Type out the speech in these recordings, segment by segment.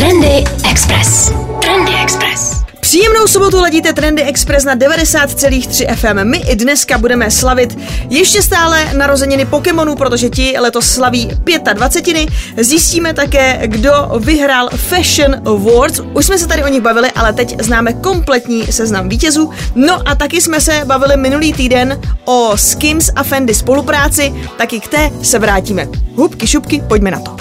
Trendy Express. Trendy Express. Příjemnou sobotu ladíte Trendy Express na 90,3 FM. My i dneska budeme slavit ještě stále narozeniny Pokémonů, protože ti letos slaví 25. Zjistíme také, kdo vyhrál Fashion Awards. Už jsme se tady o nich bavili, ale teď známe kompletní seznam vítězů. No a taky jsme se bavili minulý týden o Skims a Fendi spolupráci, taky k té se vrátíme. Hubky šupky, pojďme na to.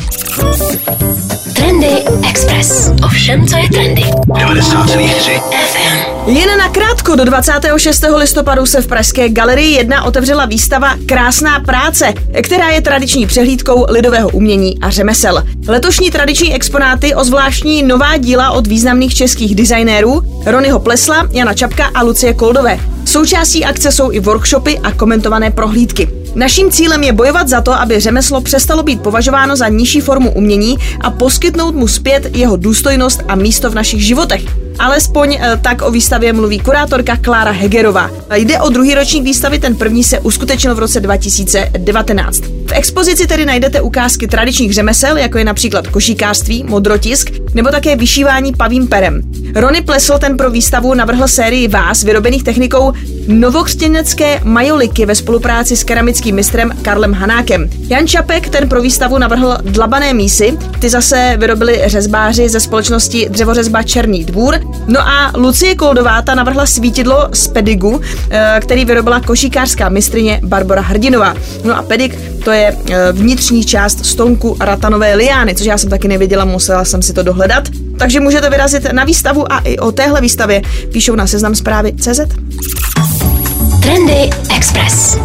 Trendy Express. Ovšem, co je trendy? 90,3 FM. Jen na krátko do 26. listopadu se v Pražské galerii 1 otevřela výstava Krásná práce, která je tradiční přehlídkou lidového umění a řemesel. Letošní tradiční exponáty ozvláštní nová díla od významných českých designérů Ronyho Plesla, Jana Čapka a Lucie Koldové. Součástí akce jsou i workshopy a komentované prohlídky. Naším cílem je bojovat za to, aby řemeslo přestalo být považováno za nižší formu umění a poskytnout mu zpět jeho důstojnost a místo v našich životech. Alespoň eh, tak o výstavě mluví kurátorka Klára Hegerová. Jde o druhý ročník výstavy, ten první se uskutečnil v roce 2019. V expozici tedy najdete ukázky tradičních řemesel, jako je například košíkářství, modrotisk nebo také vyšívání pavým perem. Rony Plesl ten pro výstavu navrhl sérii vás vyrobených technikou novokřtěnecké majoliky ve spolupráci s keramickým mistrem Karlem Hanákem. Jan Čapek ten pro výstavu navrhl dlabané mísy, ty zase vyrobili řezbáři ze společnosti Dřevořezba Černý dvůr. No a Lucie Koldová ta navrhla svítidlo z pedigu, eh, který vyrobila košíkářská mistrině Barbara Hrdinová. No a pedik to je eh, vnitřní část stonku ratanové liány, což já jsem taky nevěděla, musela jsem si to dohledat. Takže můžete vyrazit na výstavu a i o téhle výstavě píšou na seznam zprávy CZ. Trendy Express.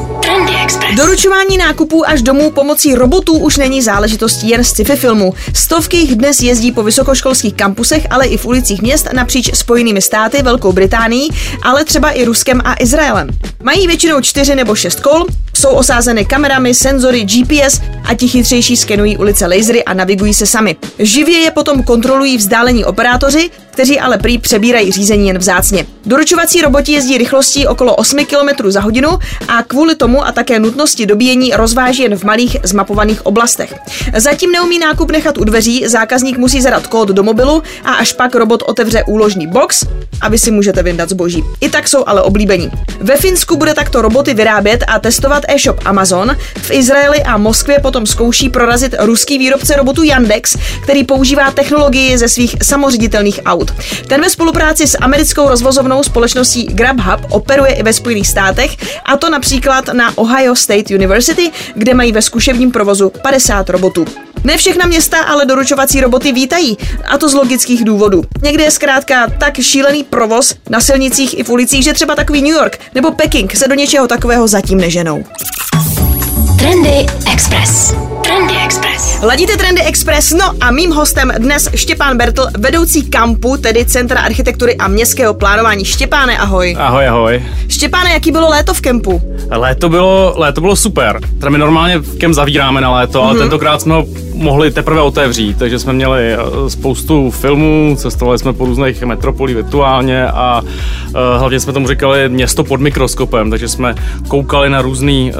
Doručování nákupů až domů pomocí robotů už není záležitostí jen z sci-fi filmů. Stovky jich dnes jezdí po vysokoškolských kampusech, ale i v ulicích měst napříč Spojenými státy, Velkou Británií, ale třeba i Ruskem a Izraelem. Mají většinou čtyři nebo šest kol, jsou osázeny kamerami, senzory, GPS a ti chytřejší skenují ulice lasery a navigují se sami. Živě je potom kontrolují vzdálení operátoři, kteří ale prý přebírají řízení jen vzácně. Doručovací roboti jezdí rychlostí okolo 8 km za hodinu a kvůli tomu a také nutnosti dobíjení rozváží jen v malých zmapovaných oblastech. Zatím neumí nákup nechat u dveří, zákazník musí zadat kód do mobilu a až pak robot otevře úložní box a vy si můžete vyndat zboží. I tak jsou ale oblíbení. Ve Finsku bude takto roboty vyrábět a testovat e-shop Amazon. V Izraeli a Moskvě potom zkouší prorazit ruský výrobce robotu Yandex, který používá technologii ze svých samoředitelných aut. Ten ve spolupráci s americkou rozvozovnou společností Grubhub operuje i ve Spojených státech, a to například na Ohio State University, kde mají ve zkušebním provozu 50 robotů. Ne všechna města ale doručovací roboty vítají, a to z logických důvodů. Někde je zkrátka tak šílený provoz na silnicích i v ulicích, že třeba takový New York nebo Peking se do něčeho takového zatím neženou. Trendy Express. Trendy Express. Ladíte Trendy Express, no a mým hostem dnes Štěpán Bertl, vedoucí kampu, tedy Centra architektury a městského plánování. Štěpáne, ahoj. Ahoj, ahoj. Štěpáne, jaký bylo léto v kempu? Léto bylo, léto bylo super. Teda my normálně v kem zavíráme na léto, mm-hmm. ale tentokrát jsme ho mohli teprve otevřít, takže jsme měli eh, spoustu filmů, cestovali jsme po různých metropolích virtuálně a uh, hlavně jsme tomu říkali město pod mikroskopem, takže jsme koukali na různý,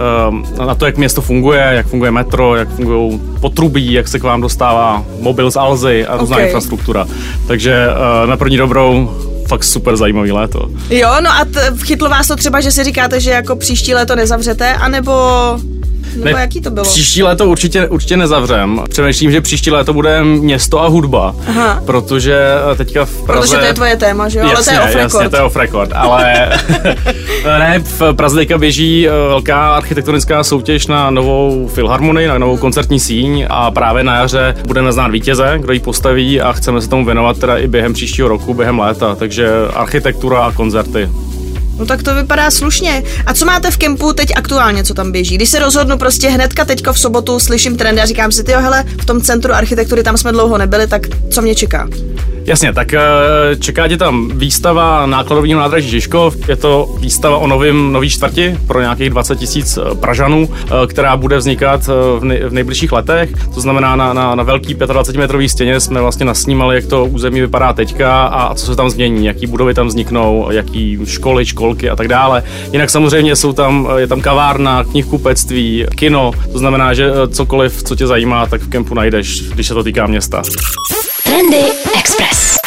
uh, na to, jak město funguje, jak funguje metro, jak fungují potrubí, jak se k vám dostává mobil z Alzy a různá Okay. infrastruktura. Takže uh, na první dobrou fakt super zajímavý léto. Jo, no a t- chytlo vás to třeba, že si říkáte, že jako příští léto nezavřete, anebo... Nebo jaký to bylo? Příští léto určitě, určitě nezavřem. Přemýšlím, že příští léto bude město a hudba, Aha. protože eh, teďka v Praze... Protože to je tvoje téma, že jo? Ale to Jasně, je off jasně, record. to je off record, ale ne, v Praze teďka běží eh, velká architektonická soutěž na novou filharmonii, na novou koncertní síň a právě na jaře budeme znát vítěze, kdo ji postaví a chceme se tomu věnovat teda i během příštího roku, během léta, takže architektura a koncerty. No tak to vypadá slušně. A co máte v kempu teď aktuálně, co tam běží? Když se rozhodnu prostě hnedka teďka v sobotu, slyším trendy a říkám si, ty hele, v tom centru architektury tam jsme dlouho nebyli, tak co mě čeká? Jasně, tak eh, čeká tě tam výstava nákladového nádraží Žižkov. Je to výstava o novém nový čtvrti pro nějakých 20 tisíc eh, Pražanů, eh, která bude vznikat v, nej, v nejbližších letech. To znamená, na, na, na velký 25 metrový stěně jsme vlastně nasnímali, jak to území vypadá teďka a co se tam změní, jaký budovy tam vzniknou, jaký školy, školky a tak dále. Jinak samozřejmě jsou tam, je tam kavárna, knihkupectví, kino, to znamená, že cokoliv, co tě zajímá, tak v kempu najdeš, když se to týká města. Trendy Express.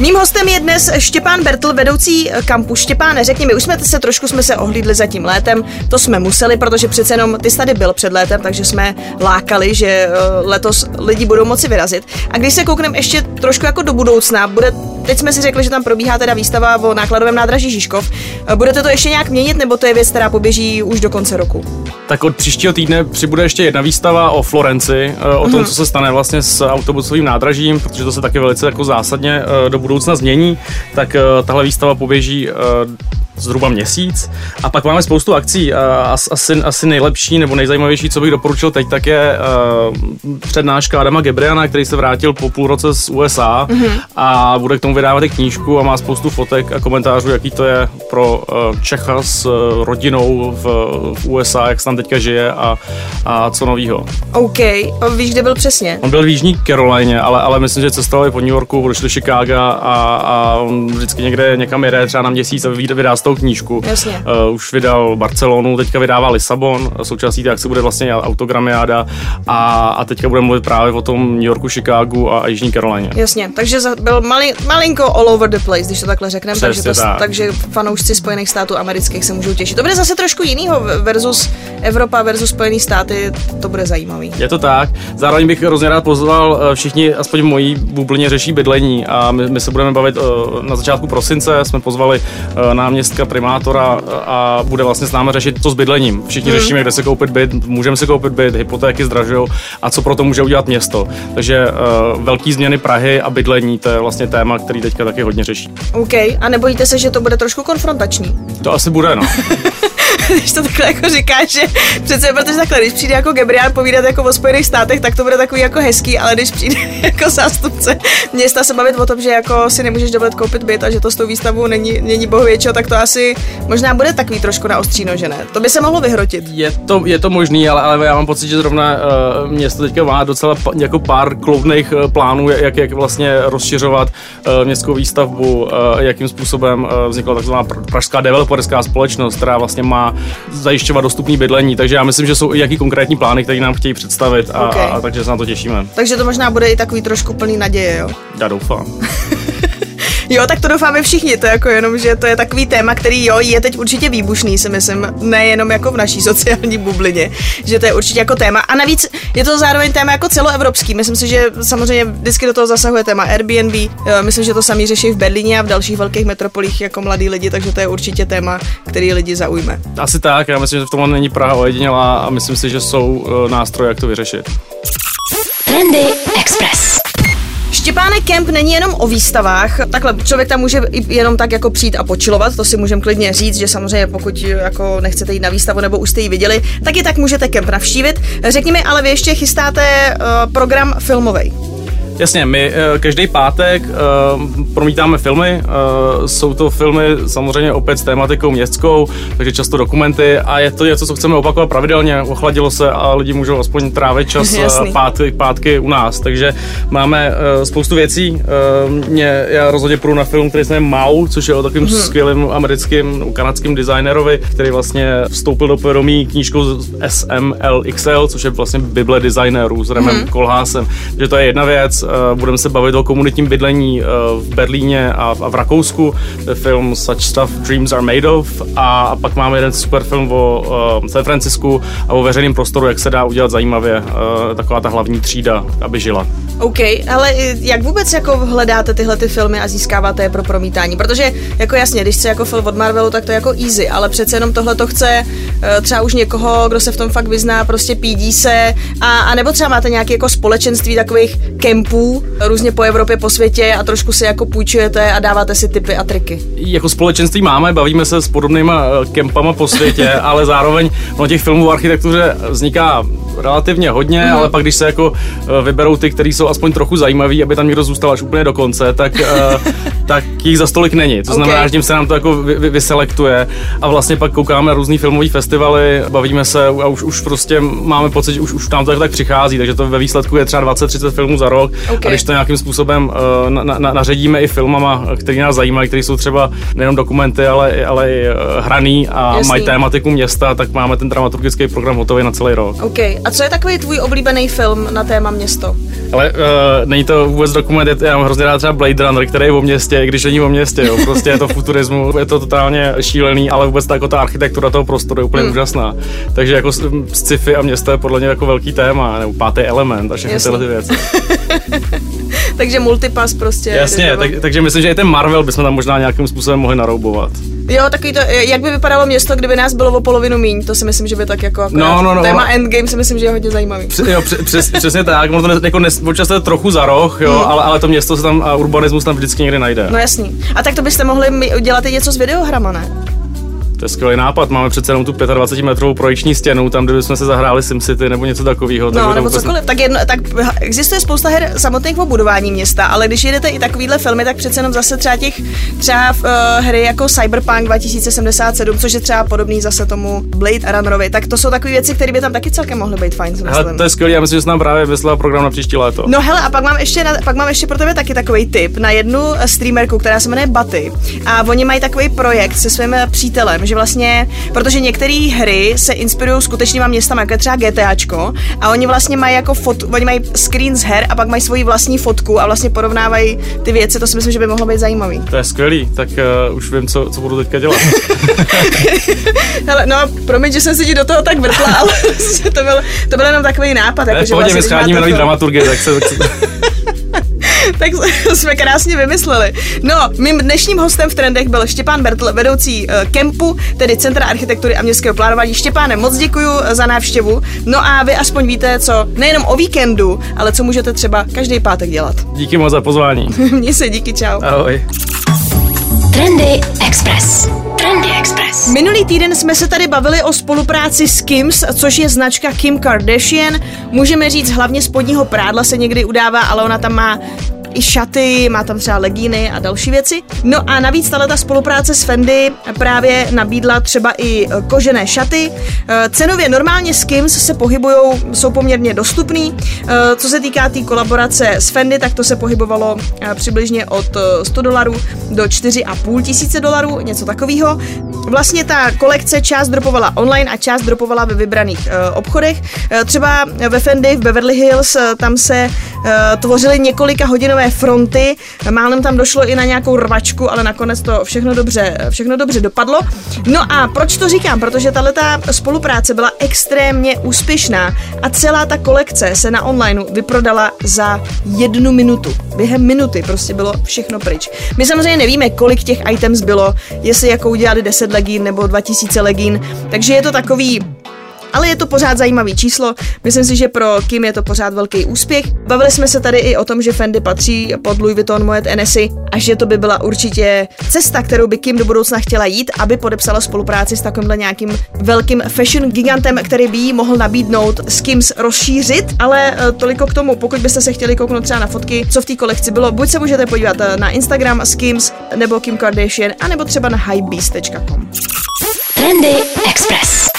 Mým hostem je dnes Štěpán Bertl, vedoucí kampu. Štěpáne, řekni mi, už jsme se trošku jsme se ohlídli za tím létem, to jsme museli, protože přece jenom ty jsi tady byl před létem, takže jsme lákali, že eh, letos lidi budou moci vyrazit. A když se koukneme ještě trošku jako do budoucna, bude, teď jsme si řekli, že tam probíhá teda výstava o nákladovém nádraží Žižkov. Eh, Budete to ještě nějak měnit, nebo to je věc, která poběží už do konce roku? Tak od příštího týdne přibude ještě jedna výstava o Florenci, eh, o tom, co se stane vlastně s autobusovým nádražím, protože to se taky velice jako zásadně do budoucna změní. Tak eh, tahle výstava poběží eh, zhruba měsíc. A pak máme spoustu akcí. A as- Asi, asi nejlepší nebo nejzajímavější, co bych doporučil teď, tak je uh, přednáška Adama Gebriana, který se vrátil po půl roce z USA mm-hmm. a bude k tomu vydávat i knížku a má spoustu fotek a komentářů, jaký to je pro uh, Čecha s uh, rodinou v, v USA, jak se tam teďka žije a, a co novýho. OK, a víš, kde byl přesně? On byl v Jižní Carolině, ale, ale myslím, že cestovali po New Yorku, odešli do Chicaga a, a on vždycky někde někam jede třeba na měsíc a vydá, z toho knížku. Jasně. Uh, už vydal Barcelonu, teďka vydává Lisabon, součástí té akce bude vlastně autogramiáda a, a teďka bude mluvit právě o tom New Yorku, Chicagu a, a Jižní Karolině. Jasně, takže byl mali, malinko all over the place, když to takhle řekneme, takže, to, tak. takže fanoušci Spojených států amerických se můžou těšit. To bude zase trošku jinýho versus Evropa versus Spojené státy, to bude zajímavý. Je to tak. Zároveň bych hrozně rád pozval, eh, všichni, aspoň v mojí bublině, řeší bydlení a my, my se budeme bavit eh, na začátku prosince. Jsme pozvali eh, náměstka primátora eh, a bude vlastně s námi řešit to s bydlením. Všichni Hmm. řešíme, kde se koupit byt, můžeme se koupit byt, hypotéky zdražují a co pro to může udělat město. Takže velký změny Prahy a bydlení, to je vlastně téma, který teďka taky hodně řeší. OK, a nebojíte se, že to bude trošku konfrontační? To asi bude, no. když to takhle jako říkáš, že přece, protože takhle, když přijde jako Gabriel povídat jako o Spojených státech, tak to bude takový jako hezký, ale když přijde jako zástupce města se bavit o tom, že jako si nemůžeš dovolit koupit byt a že to s tou výstavou není, není bohověčo, tak to asi možná bude takový trošku na ostříno, že ne? To by se mohlo vyhrotit. Je to, je to možný, ale, ale já mám pocit, že zrovna uh, město teďka má docela pa, jako pár kloudných uh, plánů, jak, jak vlastně rozšiřovat uh, městskou výstavbu, uh, jakým způsobem uh, vznikla takzvaná pr- pražská developerská společnost, která vlastně má zajišťovat dostupný bydlení, takže já myslím, že jsou i jaký konkrétní plány, které nám chtějí představit a, Ok. a, a takže se na to těšíme. Takže to možná bude i takový trošku plný naděje, jo? Já doufám. Jo, tak to doufáme všichni, to je jako jenom, že to je takový téma, který jo, je teď určitě výbušný, si myslím, nejenom jako v naší sociální bublině, že to je určitě jako téma. A navíc je to zároveň téma jako celoevropský. Myslím si, že samozřejmě vždycky do toho zasahuje téma Airbnb. Jo, Myslím, že to samý řeší v Berlíně a v dalších velkých metropolích jako mladí lidi, takže to je určitě téma, který lidi zaujme. Asi tak, já myslím, že v tomhle není Praha ojedinělá a myslím si, že jsou uh, nástroje, jak to vyřešit. Trendy. Štěpánek Kemp není jenom o výstavách, takhle člověk tam může jenom tak jako přijít a počilovat, to si můžeme klidně říct, že samozřejmě pokud jako nechcete jít na výstavu nebo už jste ji viděli, tak i tak můžete Kemp navštívit. Řekni mi, ale vy ještě chystáte uh, program filmový. Jasně, my eh, každý pátek eh, promítáme filmy. eh, Jsou to filmy samozřejmě opět s tématikou městskou, takže často dokumenty a je to něco, co chceme opakovat pravidelně. Ochladilo se a lidi můžou aspoň trávit čas Jasný. pátky, pátky u nás. Takže máme spoustu věcí. Mě, já rozhodně půjdu na film, který se jmenuje Mau, což je o takovým Mhm. skvělým americkým, kanadským designerovi, který vlastně vstoupil do povědomí knížkou SMLXL, což je vlastně Bible designérů s Remem Mhm. Kolhásem. Takže to je jedna věc. Eh, Budeme se bavit o komunitním bydlení eh, v Berlíně a v, Rakousku. To je film Such Stuff Dreams Are Made Of. A, pak máme jeden super film o uh, San Francisku a o veřejném prostoru, jak se dá udělat zajímavě taková ta hlavní třída, aby žila. OK, ale jak vůbec jako hledáte tyhle ty filmy a získáváte je pro promítání? Protože jako jasně, když chce jako film od Marvelu, tak to je jako easy, ale přece jenom tohle to chce eh, třeba už někoho, kdo se v tom fakt vyzná, prostě pídí se a, a nebo třeba máte nějaké jako společenství takových kempů různě po Evropě, po světě a trošku si jako půjčujete a dáváte si tipy a triky. jako společenství máme, bavíme se s podobnýma eh, kempama po světě, ale zároveň no, těch filmů o architektuře vzniká relativně hodně, Mhm. ale pak když se jako eh, vyberou ty, které jsou aspoň trochu zajímavý, aby tam někdo zůstal až úplně do konce, tak, eh, tak jich za stolik není. To znamená, Okay. že tím se nám to jako vy, vy, vyselektuje a vlastně pak koukáme na různý filmový festivaly, bavíme se a už, už prostě máme pocit, že už, už nám to tak přichází, takže to ve výsledku je třeba 20-30 filmů za rok Okay. a když to nějakým způsobem uh, na, na, naředíme i filmama, které nás zajímají, které jsou třeba nejenom dokumenty, ale, ale i uh, hraný a Jasný. mají tématiku města, tak máme ten dramaturgický program hotový na celý rok. OK. A co je takový tvůj oblíbený film na téma město? Ale uh, není to vůbec dokument, já mám hrozně rád třeba Blade Runner, který je o městě, i když není o městě, jo. prostě je to futurismu, je to totálně šílený, ale vůbec ta, jako ta architektura toho prostoru je úplně Hmm. úžasná. Takže jako sci-fi a město je podle mě jako velký téma, nebo pátý element a všechny Jasný. tyhle ty věci. Takže multipass prostě. Jasně, tak, takže myslím, že i ten Marvel bychom tam možná nějakým způsobem mohli naroubovat. Jo, takový to, jak by vypadalo město, kdyby nás bylo o polovinu míň, to si myslím, že by tak jako No, no, no, Téma ono- Endgame si myslím, že je hodně zajímavý. Přes, jo, přes, přes, přesně tak, ono to ne, jako nes, občas to je trochu za roh, jo, ale, ale to město se tam a urbanismus tam vždycky někde najde. No jasný. A tak to byste mohli mi- dělat i něco s videohrama, ne? To je skvělý nápad, máme přece jenom tu 25 metrovou projekční stěnu, tam, kde bychom se zahráli SimCity nebo něco takového. No, nebo cokoliv. Tak, jedno, tak existuje spousta her samotných o budování města, ale když jedete i takovýhle filmy, tak přece jenom zase třeba těch třeba uh, hry jako Cyberpunk 2077, což je třeba podobný zase tomu Blade Runnerovi, tak to jsou takové věci, které by tam taky celkem mohly být fajn. Hele, to je skvělé, já myslím, že nám právě vyslal program na příští léto. No hele, a pak mám ještě, na, pak mám ještě pro tebe taky takový tip na jednu eh, streamerku, která se jmenuje Baty. A oni mají takový projekt se svým eh, přítelem, že vlastně, protože některé hry se inspirují skutečnýma městama, jako je třeba GTAčko, a oni vlastně mají jako fot, oni mají screen z her a pak mají svoji vlastní fotku a vlastně porovnávají ty věci, to si myslím, že by mohlo být zajímavý. To je skvělý, tak uh, už vím, co, co budu teďka dělat. Hele, no, promiň, že jsem si ti do toho tak vrtla, ale to byl, to byl jenom takový nápad. Ne, Jako, že pohodě, my vlastně, když scháníme nový dramaturgie, tak se, tak se tak jsme krásně vymysleli. No, mým dnešním hostem v Trendech byl Štěpán Bertl, vedoucí uh, kempu, tedy Centra architektury a městského plánování. Štěpáne, moc děkuji za návštěvu. No a vy aspoň víte, co nejenom o víkendu, ale co můžete třeba každý pátek dělat. díky moc za pozvání. Mně se díky, čau. Ahoj. Trendy Express. Trendy Express. Minulý týden jsme se tady bavili o spolupráci s Kims, což je značka Kim Kardashian. Můžeme říct, hlavně spodního prádla se někdy udává, ale ona tam má i šaty, má tam třeba legíny a další věci. No a navíc tato spolupráce s Fendi právě nabídla třeba i kožené šaty. E, Cenově normálně s Kims se pohybují, jsou poměrně dostupný. E, Co se týká té tý kolaborace s Fendi, tak to se pohybovalo e, přibližně od e, 100 dolarů do 4,5 tisíce dolarů, něco takového. Vlastně ta kolekce část dropovala online a část dropovala ve vybraných obchodech. Třeba ve Fendi v Beverly Hills tam se e, tvořily několika hodinové fronty, málem tam došlo i na nějakou rvačku, ale nakonec to všechno dobře, všechno dobře dopadlo. No a proč to říkám? Protože tato spolupráce byla extrémně úspěšná a celá ta kolekce se na online vyprodala za jednu minutu. Během minuty prostě bylo všechno pryč. My samozřejmě nevíme, kolik těch items bylo, jestli jako udělali 10 legín nebo 2000 legín, takže je to takový ale je to pořád zajímavý číslo. Myslím si, že pro Kim je to pořád velký úspěch. Bavili jsme se tady i o tom, že Fendi patří pod Louis Vuitton Moet Hennessy a že to by byla určitě cesta, kterou by Kim do budoucna chtěla jít, aby podepsala spolupráci s takovýmhle nějakým velkým fashion gigantem, který by jí mohl nabídnout s Kims rozšířit, ale eh, toliko k tomu, pokud byste se chtěli kouknout třeba na fotky, co v té kolekci bylo, buď se můžete podívat eh, na Instagram s Kims nebo Kim Kardashian, anebo třeba na hypebeast.com. Trendy Express.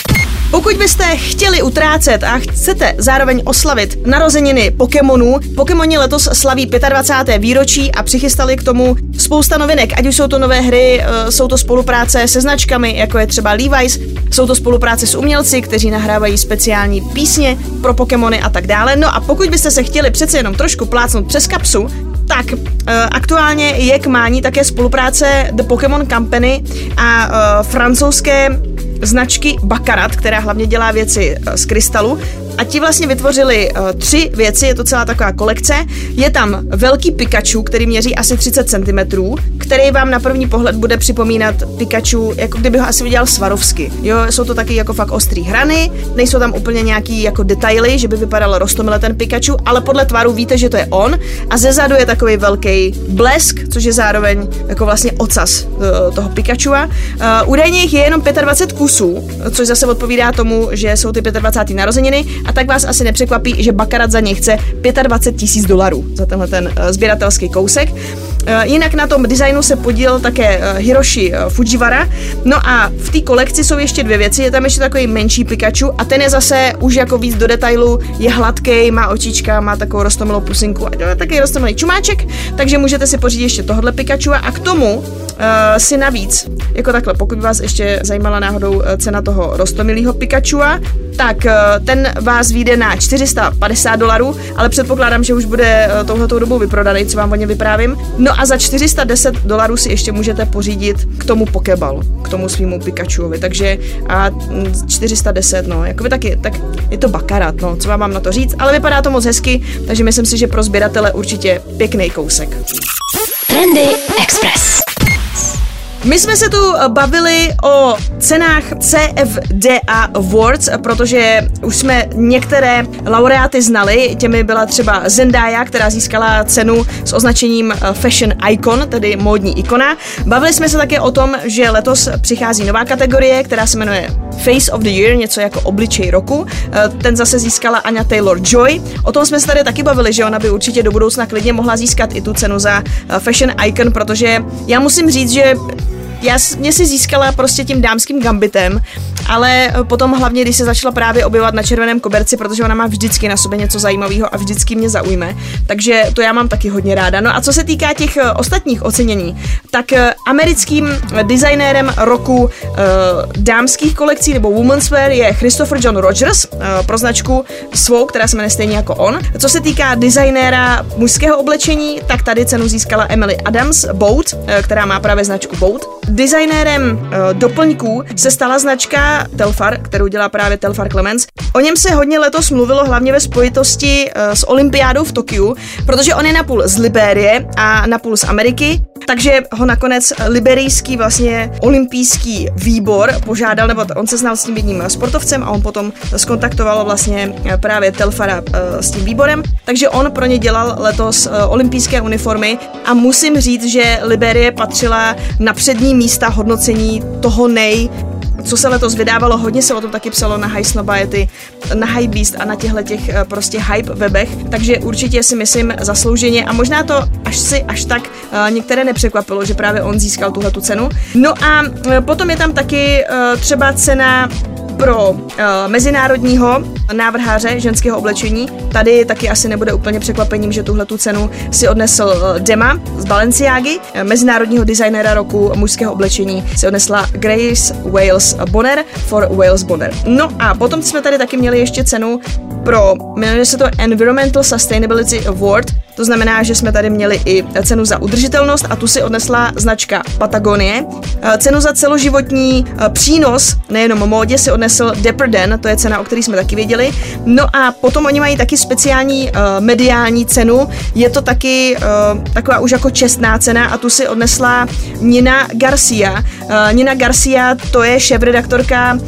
Pokud byste chtěli utrácet a chcete zároveň oslavit narozeniny Pokémonů, Pokémoni letos slaví 25. výročí a přichystali k tomu spousta novinek, ať už jsou to nové hry, eh, jsou to spolupráce se značkami, jako je třeba Levi's, jsou to spolupráce s umělci, kteří nahrávají speciální písně pro Pokémony a tak dále. No a pokud byste se chtěli přece jenom trošku plácnout přes kapsu, tak uh, aktuálně je k mání také spolupráce The Pokémon Company a uh, francouzské značky Baccarat, která hlavně dělá věci uh, z krystalu. A ti vlastně vytvořili uh, tři věci, je to celá taková kolekce. Je tam velký Pikachu, který měří asi 30 cm, který vám na první pohled bude připomínat Pikachu, jako kdyby ho asi viděl Svarovsky. Jo, jsou to taky jako fakt ostrý hrany, nejsou tam úplně nějaký jako detaily, že by vypadal rostomile ten Pikachu, ale podle tvaru víte, že to je on. A ze zadu je takový velký blesk, což je zároveň jako vlastně ocas eh, toho Pikachua. Uh, údajně jich je jenom 25 kusů, což zase odpovídá tomu, že jsou ty 25. narozeniny a tak vás asi nepřekvapí, že Bakarat za ně chce 25 tisíc dolarů za tenhle ten uh, sběratelský kousek. Eh, Jinak na tom designu se podílel také eh, Hiroshi eh, Fujiwara. No a v té kolekci jsou ještě dvě věci. Je tam ještě takový menší Pikachu a ten je zase už jako víc do detailu, je hladký, má očička, má takovou rostomilou pusinku a taky rostomilý čumáček, takže můžete si pořídit ještě tohle Pikachu a k tomu uh, si navíc, jako takhle, pokud vás ještě zajímala náhodou cena toho rostomilého Pikachua, tak uh, ten vás vyjde na 450 dolarů, ale předpokládám, že už bude uh, touhletou dobou vyprodaný, co vám o něm vyprávím. No a za 410 dolarů si ještě můžete pořídit k tomu Pokeball, k tomu svýmu Pikachuovi, takže a 410, no, jakoby taky, tak je to bakarat, no, co vám mám na to říct, ale vypadá to moc hezky, takže myslím si, že pro sběratele určitě pěkný kousek. Trendy Express. My jsme se tu bavili o cenách CFDA Awards, protože už jsme některé laureáty znali. Těmi byla třeba Zendaya, která získala cenu s označením Fashion Icon, tedy módní ikona. Bavili jsme se také o tom, že letos přichází nová kategorie, která se jmenuje Face of the Year, něco jako obličej roku. Ten zase získala Anya Taylor-Joy. O tom jsme se tady taky bavili, že ona by určitě do budoucna klidně mohla získat i tu cenu za Fashion Icon, protože já musím říct, že já mě si získala prostě tím dámským gambitem, ale eh, potom hlavně, když se začala právě objevovat na červeném koberci, protože ona má vždycky na sobě něco zajímavého a vždycky mě zaujme. Takže to já mám taky hodně ráda. No a co se týká těch eh, ostatních ocenění, tak eh, americkým designérem roku dámských kolekcí nebo women's wear je Christopher John Rogers pro značku svou, která se jmenuje stejně jako on. Co se týká designéra mužského oblečení, tak tady cenu získala Emily Adams Boat, která má právě značku Boat. Designérem uh, doplňků se stala značka Telfar, kterou dělá právě Telfar Clemens. O něm se hodně letos mluvilo hlavně ve spojitosti uh, s olympiádou v Tokiu, protože on je napůl z Libérie a napůl z Ameriky, takže ho nakonec liberijský vlastně olympijský výbor požádal, nebo on se znal s tím jedním sportovcem a on potom skontaktoval vlastně právě Telfara s tím výborem, takže on pro ně dělal letos olympijské uniformy a musím říct, že Liberie patřila na přední místa hodnocení toho nej, co se letos vydávalo, hodně se o tom taky psalo na High Snobiety, na High Beast a na těchto těch eh, prostě hype webech, takže určitě si myslím zaslouženě a možná to až si až tak uh, některé nepřekvapilo, že právě on získal tuhle tu cenu. No a uh, potom je tam taky třeba cena pro uh, mezinárodního návrháře ženského oblečení. Tady taky asi nebude úplně překvapením, že tuhle tu cenu si odnesl uh, Dema z Balenciágy, mezinárodního designéra roku mužského oblečení si odnesla Grace Wales Bonner for Wales Bonner. No a potom jsme tady taky měli ještě cenu pro, jmenuje se to Environmental Sustainability Award, to znamená, že jsme tady měli i cenu za udržitelnost a tu si odnesla značka Patagonie. Cenu za celoživotní přínos, nejenom módě, si odnesl Dapper Dan, to je cena, o které jsme taky věděli. No a potom oni mají taky speciální uh, mediální cenu, je to taky taková už jako čestná cena a tu si odnesla Nina Garcia. Nina Garcia to je šéf-redaktorka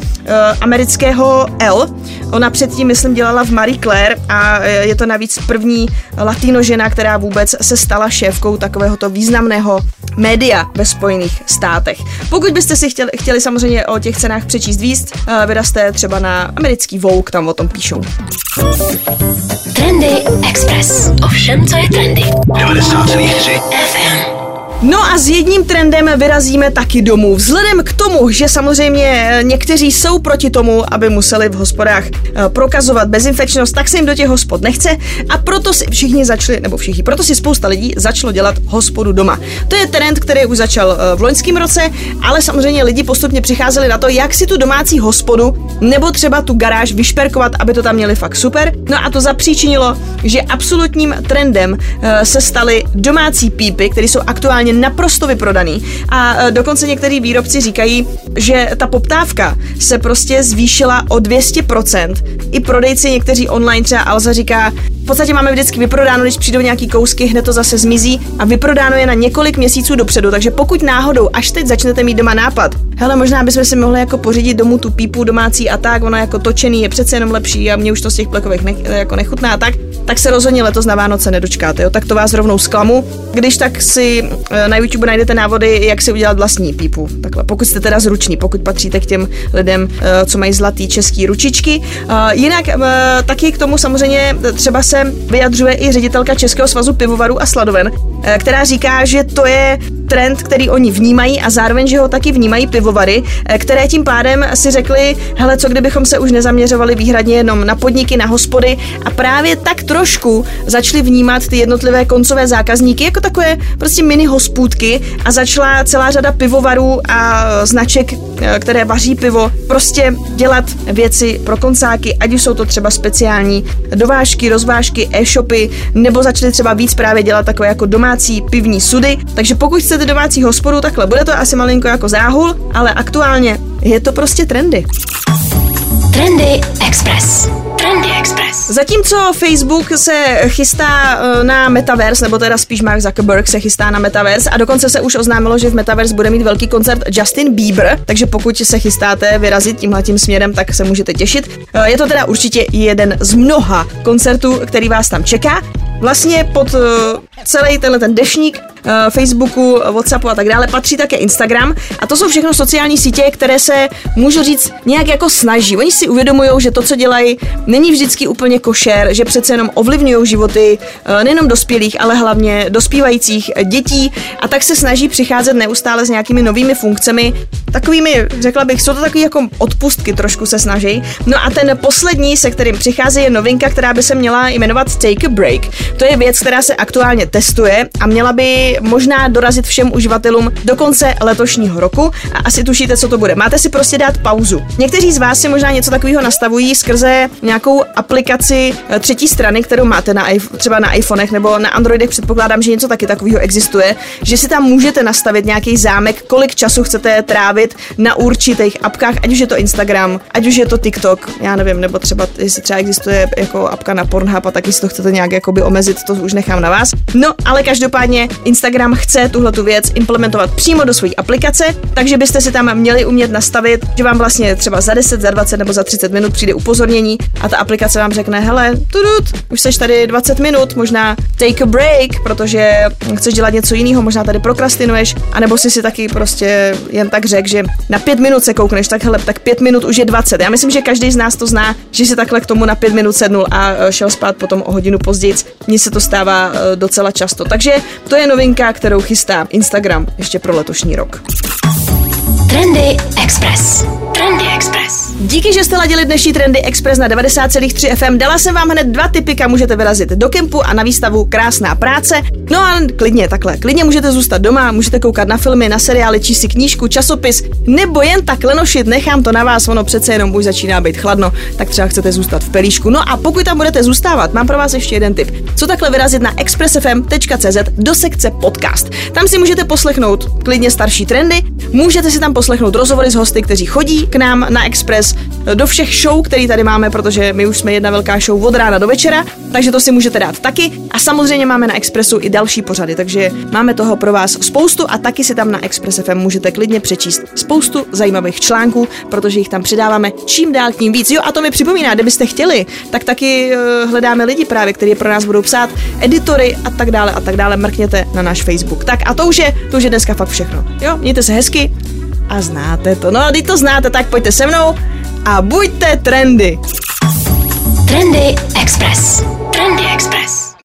amerického L. Ona předtím, myslím, dělala v Marie Claire a je to navíc první latino žena, která vůbec se stala šéfkou takovéhoto významného média ve Spojených státech. Pokud byste si chtěli, chtěli samozřejmě o těch cenách přečíst víc, vyraste třeba na americký Vogue, tam o tom píšou. Trendy Express. Ovšem, co je trendy. 90,3 FM. No a s jedním trendem vyrazíme taky domů. Vzhledem k tomu, že samozřejmě někteří jsou proti tomu, aby museli v hospodách eh, prokazovat bezinfekčnost, tak se jim do těch hospod nechce a proto si všichni začali, nebo všichni, proto si spousta lidí začalo dělat hospodu doma. To je trend, který už začal eh, v loňském roce, ale samozřejmě lidi postupně přicházeli na to, jak si tu domácí hospodu nebo třeba tu garáž vyšperkovat, aby to tam měli fakt super. No a to zapříčinilo, že absolutním trendem eh, se staly domácí pípy, které jsou aktuálně naprosto vyprodaný. A e, dokonce některý výrobci říkají, že ta poptávka se prostě zvýšila o 200%. I prodejci někteří online, třeba Alza říká, v podstatě máme vždycky vyprodáno, když přijdou nějaký kousky, hned to zase zmizí a vyprodáno je na několik měsíců dopředu. Takže pokud náhodou až teď začnete mít doma nápad, hele, možná bychom si mohli jako pořídit domů tu pípu domácí a tak, ono jako točený je přece jenom lepší a mě už to z těch plekovek ne, jako nechutná tak, tak se rozhodně letos na Vánoce nedočkáte, jo? tak to vás rovnou zklamu. Když tak si eh, na YouTube najdete návody, jak si udělat vlastní pípu. Takhle, pokud jste teda zruční, pokud patříte k těm lidem, eh, co mají zlatý český ručičky. Jinak taky k tomu samozřejmě třeba se vyjadřuje i ředitelka Českého svazu pivovarů a sladoven, která říká, že to je trend, který oni vnímají a zároveň, že ho taky vnímají pivovary, eh, které tím pádem si řekli, hele, co kdybychom se už nezaměřovali výhradně jenom na podniky, na hospody a právě tak trošku začali vnímat ty jednotlivé koncové zákazníky jako takové prostě mini hospůdky a začala celá řada pivovarů a značek, eh, které vaří pivo, prostě dělat věci pro koncáky, ať už jsou to třeba speciální dovážky, rozvážky, e-shopy, nebo začali třeba víc právě dělat takové jako domácí pivní sudy. Takže pokud chcete domácí hospodu, takhle bude to asi malinko jako záhul, ale aktuálně je to prostě trendy. Trendy Express. Trendy Express. Zatímco Facebook se chystá eh, na Metaverse, nebo teda spíš Mark Zuckerberg se chystá na Metaverse a dokonce se už oznámilo, že v Metaverse bude mít velký koncert Justin Bieber, takže pokud se chystáte vyrazit tímhletím směrem, tak se můžete těšit. Eh, je to teda určitě jeden z mnoha koncertů, který vás tam čeká. Vlastně pod eh, celý tenhle ten dešník Eh, Facebooku, Whatsappu a tak dále, patří také Instagram. A to jsou všechno sociální sítě, které se, můžu říct, nějak jako snaží. Oni si uvědomují, že to, co dělají, není vždycky úplně košer, že přece jenom ovlivňují životy eh, nejenom dospělých, ale hlavně dospívajících dětí a tak se snaží přicházet neustále s nějakými novými funkcemi, takovými, řekla bych, jsou to takové jako odpustky trošku se snaží. No a ten poslední, se kterým přichází, je novinka, která by se měla jmenovat Take a Break. To je věc, která se aktuálně testuje a měla by možná dorazit všem uživatelům do konce letošního roku a asi tušíte, co to bude. Máte si prostě dát pauzu. Někteří z vás si možná něco takového nastavují skrze nějakou aplikaci eh, třetí strany, kterou máte na, třeba na iPhonech nebo na Androidech. Předpokládám, že něco taky takového existuje, že si tam můžete nastavit nějaký zámek, kolik času chcete trávit na určitých apkách, ať už je to Instagram, ať už je to TikTok, já nevím, nebo třeba jestli třeba existuje jako apka na Pornhub a taky si to chcete nějak jakoby omezit, to už nechám na vás. No, ale každopádně Instagram chce tuhle tu věc implementovat přímo do své aplikace, takže byste si tam měli umět nastavit, že vám vlastně třeba za 10, za 20 nebo za 30 minut přijde upozornění a ta aplikace vám řekne, hele, tudut, už seš tady 20 minut, možná take a break, protože chceš dělat něco jiného, možná tady prokrastinuješ, anebo si si taky prostě jen tak řek, že na 5 minut se koukneš, tak hele, tak 5 minut už je 20. Já myslím, že každý z nás to zná, že si takhle k tomu na 5 minut sednul a e, šel spát potom o hodinu později. Mně se to stává e, docela často. Takže to je novinka, kterou chystá Instagram ještě pro letošní rok. Trendy Express. Trendy Express. Díky, že jste ladili dnešní Trendy Express na 90,3 FM. Dala jsem vám hned dva typy, kam můžete vyrazit do kempu a na výstavu Krásná práce. No a klidně takhle. Klidně můžete zůstat doma, můžete koukat na filmy, na seriály, číst si knížku, časopis, nebo jen tak lenošit, nechám to na vás, ono přece jenom už začíná být chladno, tak třeba chcete zůstat v pelíšku. No a pokud tam budete zůstávat, mám pro vás ještě jeden tip. Co takhle vyrazit na expressfm.cz do sekce podcast. Tam si můžete poslechnout klidně starší trendy, můžete si tam poslechnout rozhovory s hosty, kteří chodí k nám na Express, do všech show, které tady máme, protože my už jsme jedna velká show od rána do večera, takže to si můžete dát taky. A samozřejmě máme na Expressu i další pořady, takže máme toho pro vás spoustu a taky si tam na Express FM můžete klidně přečíst spoustu zajímavých článků, protože jich tam přidáváme čím dál tím víc. Jo, a to mi připomíná, kdybyste chtěli, tak taky uh, hledáme lidi právě, kteří pro nás budou psát, editory a tak dále a tak dále. Mrkněte na náš Facebook. Tak a to už je, to už je dneska fakt všechno. Jo, mějte se hezky a znáte to. No a když to znáte, tak pojďte se mnou a buďte trendy. Trendy Express. Trendy Express.